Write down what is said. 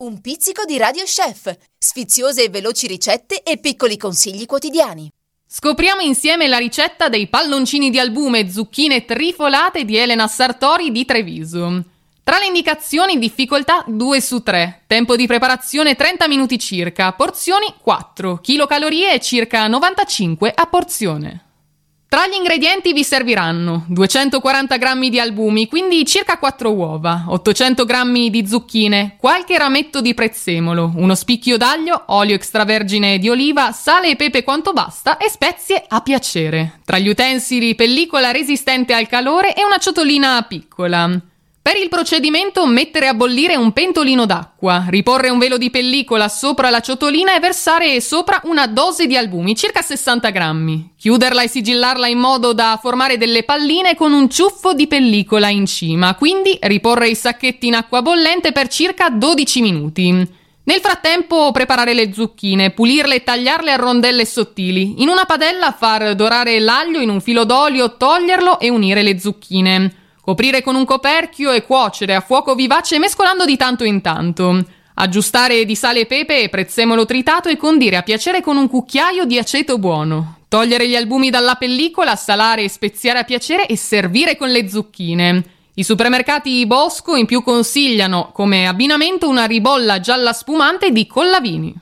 Un pizzico di Radio Chef, sfiziose e veloci ricette e piccoli consigli quotidiani. Scopriamo insieme la ricetta dei palloncini di albume zucchine trifolate di Elena Sartori di Treviso. Tra le indicazioni difficoltà 2 su 3, tempo di preparazione 30 minuti circa, porzioni 4, kilocalorie circa 95 a porzione. Tra gli ingredienti vi serviranno 240 g di albumi, quindi circa 4 uova, 800 g di zucchine, qualche rametto di prezzemolo, uno spicchio d'aglio, olio extravergine di oliva, sale e pepe quanto basta e spezie a piacere. Tra gli utensili pellicola resistente al calore e una ciotolina piccola. Per il procedimento mettere a bollire un pentolino d'acqua, riporre un velo di pellicola sopra la ciotolina e versare sopra una dose di albumi, circa 60 grammi. Chiuderla e sigillarla in modo da formare delle palline con un ciuffo di pellicola in cima, quindi riporre i sacchetti in acqua bollente per circa 12 minuti. Nel frattempo preparare le zucchine, pulirle e tagliarle a rondelle sottili. In una padella far dorare l'aglio in un filo d'olio, toglierlo e unire le zucchine. Coprire con un coperchio e cuocere a fuoco vivace mescolando di tanto in tanto. Aggiustare di sale e pepe e prezzemolo tritato e condire a piacere con un cucchiaio di aceto buono. Togliere gli albumi dalla pellicola, salare e speziare a piacere e servire con le zucchine. I supermercati Bosco in più consigliano come abbinamento una ribolla gialla spumante di collavini.